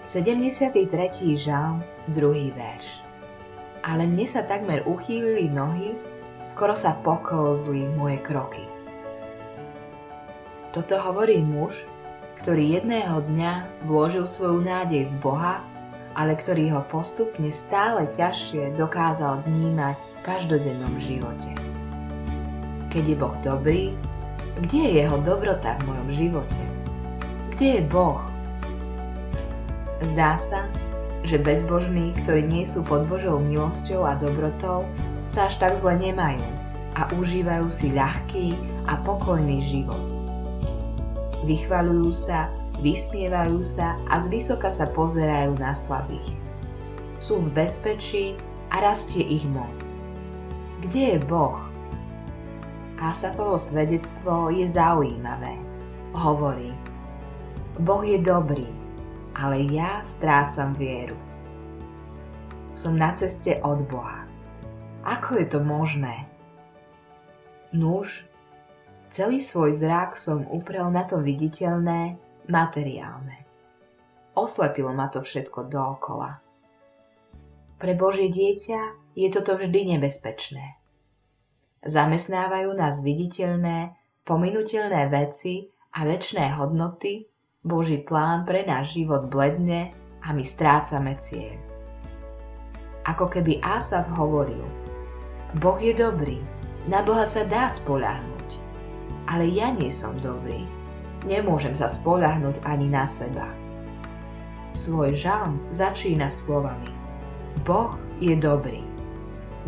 73. žalm, druhý verš. Ale mne sa takmer uchýlili nohy, skoro sa poklzli moje kroky. Toto hovorí muž, ktorý jedného dňa vložil svoju nádej v Boha, ale ktorý ho postupne stále ťažšie dokázal vnímať v každodennom živote. Keď je Boh dobrý, kde je jeho dobrota v mojom živote? Kde je Boh? Zdá sa, že bezbožní, ktorí nie sú pod Božou milosťou a dobrotou, sa až tak zle nemajú a užívajú si ľahký a pokojný život. Vychvaľujú sa, vysmievajú sa a zvysoka sa pozerajú na slabých. Sú v bezpečí a rastie ich moc. Kde je Boh? Asafovo svedectvo je zaujímavé. Hovorí, Boh je dobrý, ale ja strácam vieru. Som na ceste od Boha. Ako je to možné? Nuž, celý svoj zrak som uprel na to viditeľné, materiálne. Oslepilo ma to všetko dookola. Pre Božie dieťa je toto vždy nebezpečné. Zamestnávajú nás viditeľné, pominutelné veci a väčšné hodnoty, Boží plán pre náš život bledne a my strácame cieľ. Ako keby Asaf hovoril, Boh je dobrý, na Boha sa dá spoľahnúť, ale ja nie som dobrý, nemôžem sa spoľahnúť ani na seba. Svoj žalm začína slovami Boh je dobrý,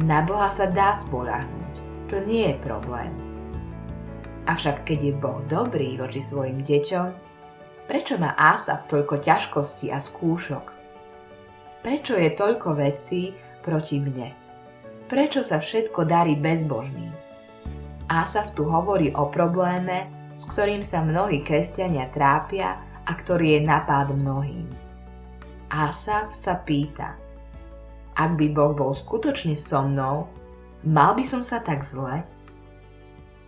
na Boha sa dá spoľahnúť to nie je problém. Avšak keď je Boh dobrý voči svojim deťom, prečo má Asaf toľko ťažkostí a skúšok? Prečo je toľko vecí proti mne? Prečo sa všetko darí bezbožným? Asaf tu hovorí o probléme, s ktorým sa mnohí kresťania trápia a ktorý je napád mnohým. Asaf sa pýta, ak by Boh bol skutočne so mnou, Mal by som sa tak zle?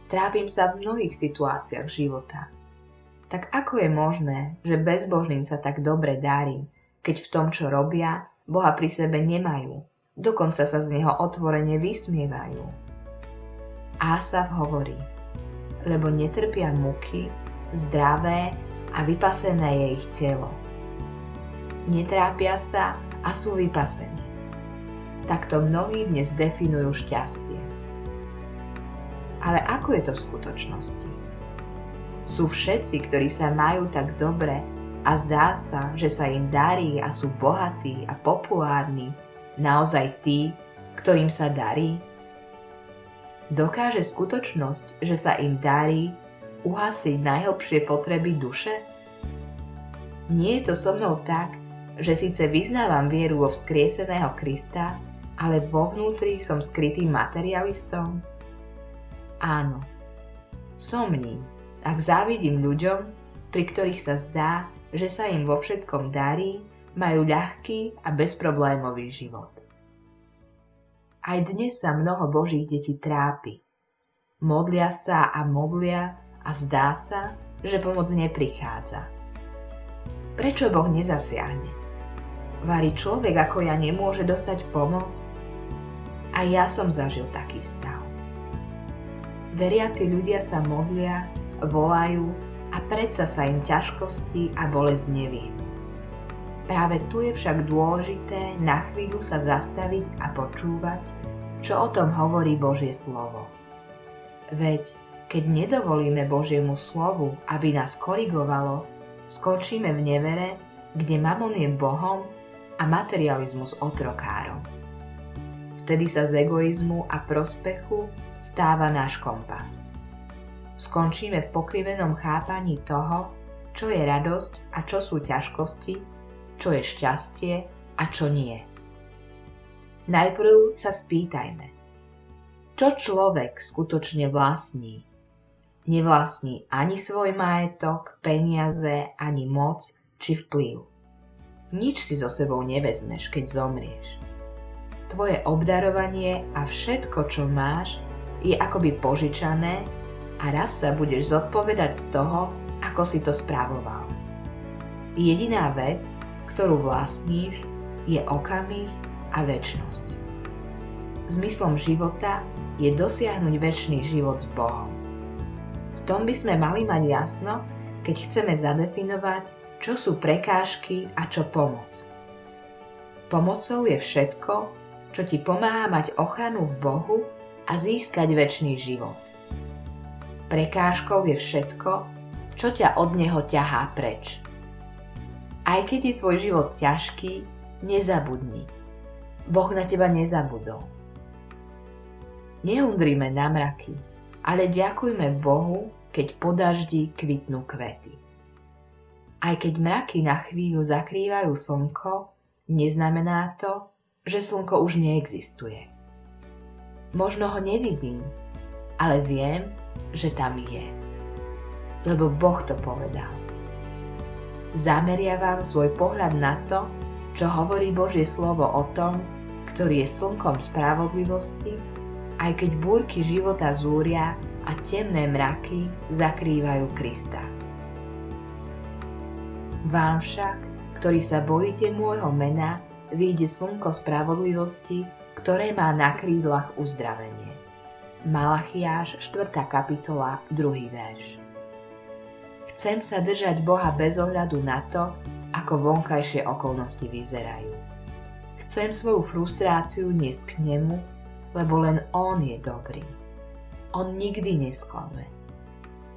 Trápim sa v mnohých situáciách života. Tak ako je možné, že bezbožným sa tak dobre darí, keď v tom, čo robia, Boha pri sebe nemajú, dokonca sa z Neho otvorene vysmievajú. Asaf hovorí, lebo netrpia muky, zdravé a vypasené je ich telo. Netrápia sa a sú vypasení takto mnohí dnes definujú šťastie. Ale ako je to v skutočnosti? Sú všetci, ktorí sa majú tak dobre a zdá sa, že sa im darí a sú bohatí a populárni, naozaj tí, ktorým sa darí? Dokáže skutočnosť, že sa im darí, uhasiť najhlbšie potreby duše? Nie je to so mnou tak, že síce vyznávam vieru vo vzkrieseného Krista, ale vo vnútri som skrytým materialistom? Áno, som ním, ak závidím ľuďom, pri ktorých sa zdá, že sa im vo všetkom darí, majú ľahký a bezproblémový život. Aj dnes sa mnoho Božích detí trápi. Modlia sa a modlia a zdá sa, že pomoc neprichádza. Prečo Boh nezasiahne? Varí človek ako ja nemôže dostať pomoc? A ja som zažil taký stav. Veriaci ľudia sa modlia, volajú a predsa sa im ťažkosti a bolesť nevie. Práve tu je však dôležité na chvíľu sa zastaviť a počúvať, čo o tom hovorí Božie slovo. Veď keď nedovolíme Božiemu slovu, aby nás korigovalo, skončíme v nevere, kde mamon je Bohom a materializmus otrokárom. Vtedy sa z egoizmu a prospechu stáva náš kompas. Skončíme v pokrivenom chápaní toho, čo je radosť a čo sú ťažkosti, čo je šťastie a čo nie. Najprv sa spýtajme, čo človek skutočne vlastní. Nevlastní ani svoj majetok, peniaze, ani moc či vplyv nič si so sebou nevezmeš, keď zomrieš. Tvoje obdarovanie a všetko, čo máš, je akoby požičané a raz sa budeš zodpovedať z toho, ako si to správoval. Jediná vec, ktorú vlastníš, je okamih a väčnosť. Zmyslom života je dosiahnuť väčší život s Bohom. V tom by sme mali mať jasno, keď chceme zadefinovať, čo sú prekážky a čo pomoc. Pomocou je všetko, čo ti pomáha mať ochranu v Bohu a získať väčší život. Prekážkou je všetko, čo ťa od Neho ťahá preč. Aj keď je tvoj život ťažký, nezabudni. Boh na teba nezabudol. Neundrime na mraky, ale ďakujme Bohu, keď po daždi kvitnú kvety. Aj keď mraky na chvíľu zakrývajú slnko, neznamená to, že slnko už neexistuje. Možno ho nevidím, ale viem, že tam je. Lebo Boh to povedal. Zameriavam svoj pohľad na to, čo hovorí Božie slovo o tom, ktorý je slnkom spravodlivosti, aj keď búrky života zúria a temné mraky zakrývajú Krista. Vám však, ktorí sa bojíte môjho mena, vyjde slnko spravodlivosti, ktoré má na krídlach uzdravenie. Malachiáš 4. kapitola 2. verš Chcem sa držať Boha bez ohľadu na to, ako vonkajšie okolnosti vyzerajú. Chcem svoju frustráciu niesť k nemu, lebo len On je dobrý. On nikdy nesklame.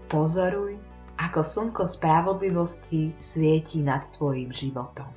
Pozoruj, ako slnko spravodlivosti svieti nad tvojim životom.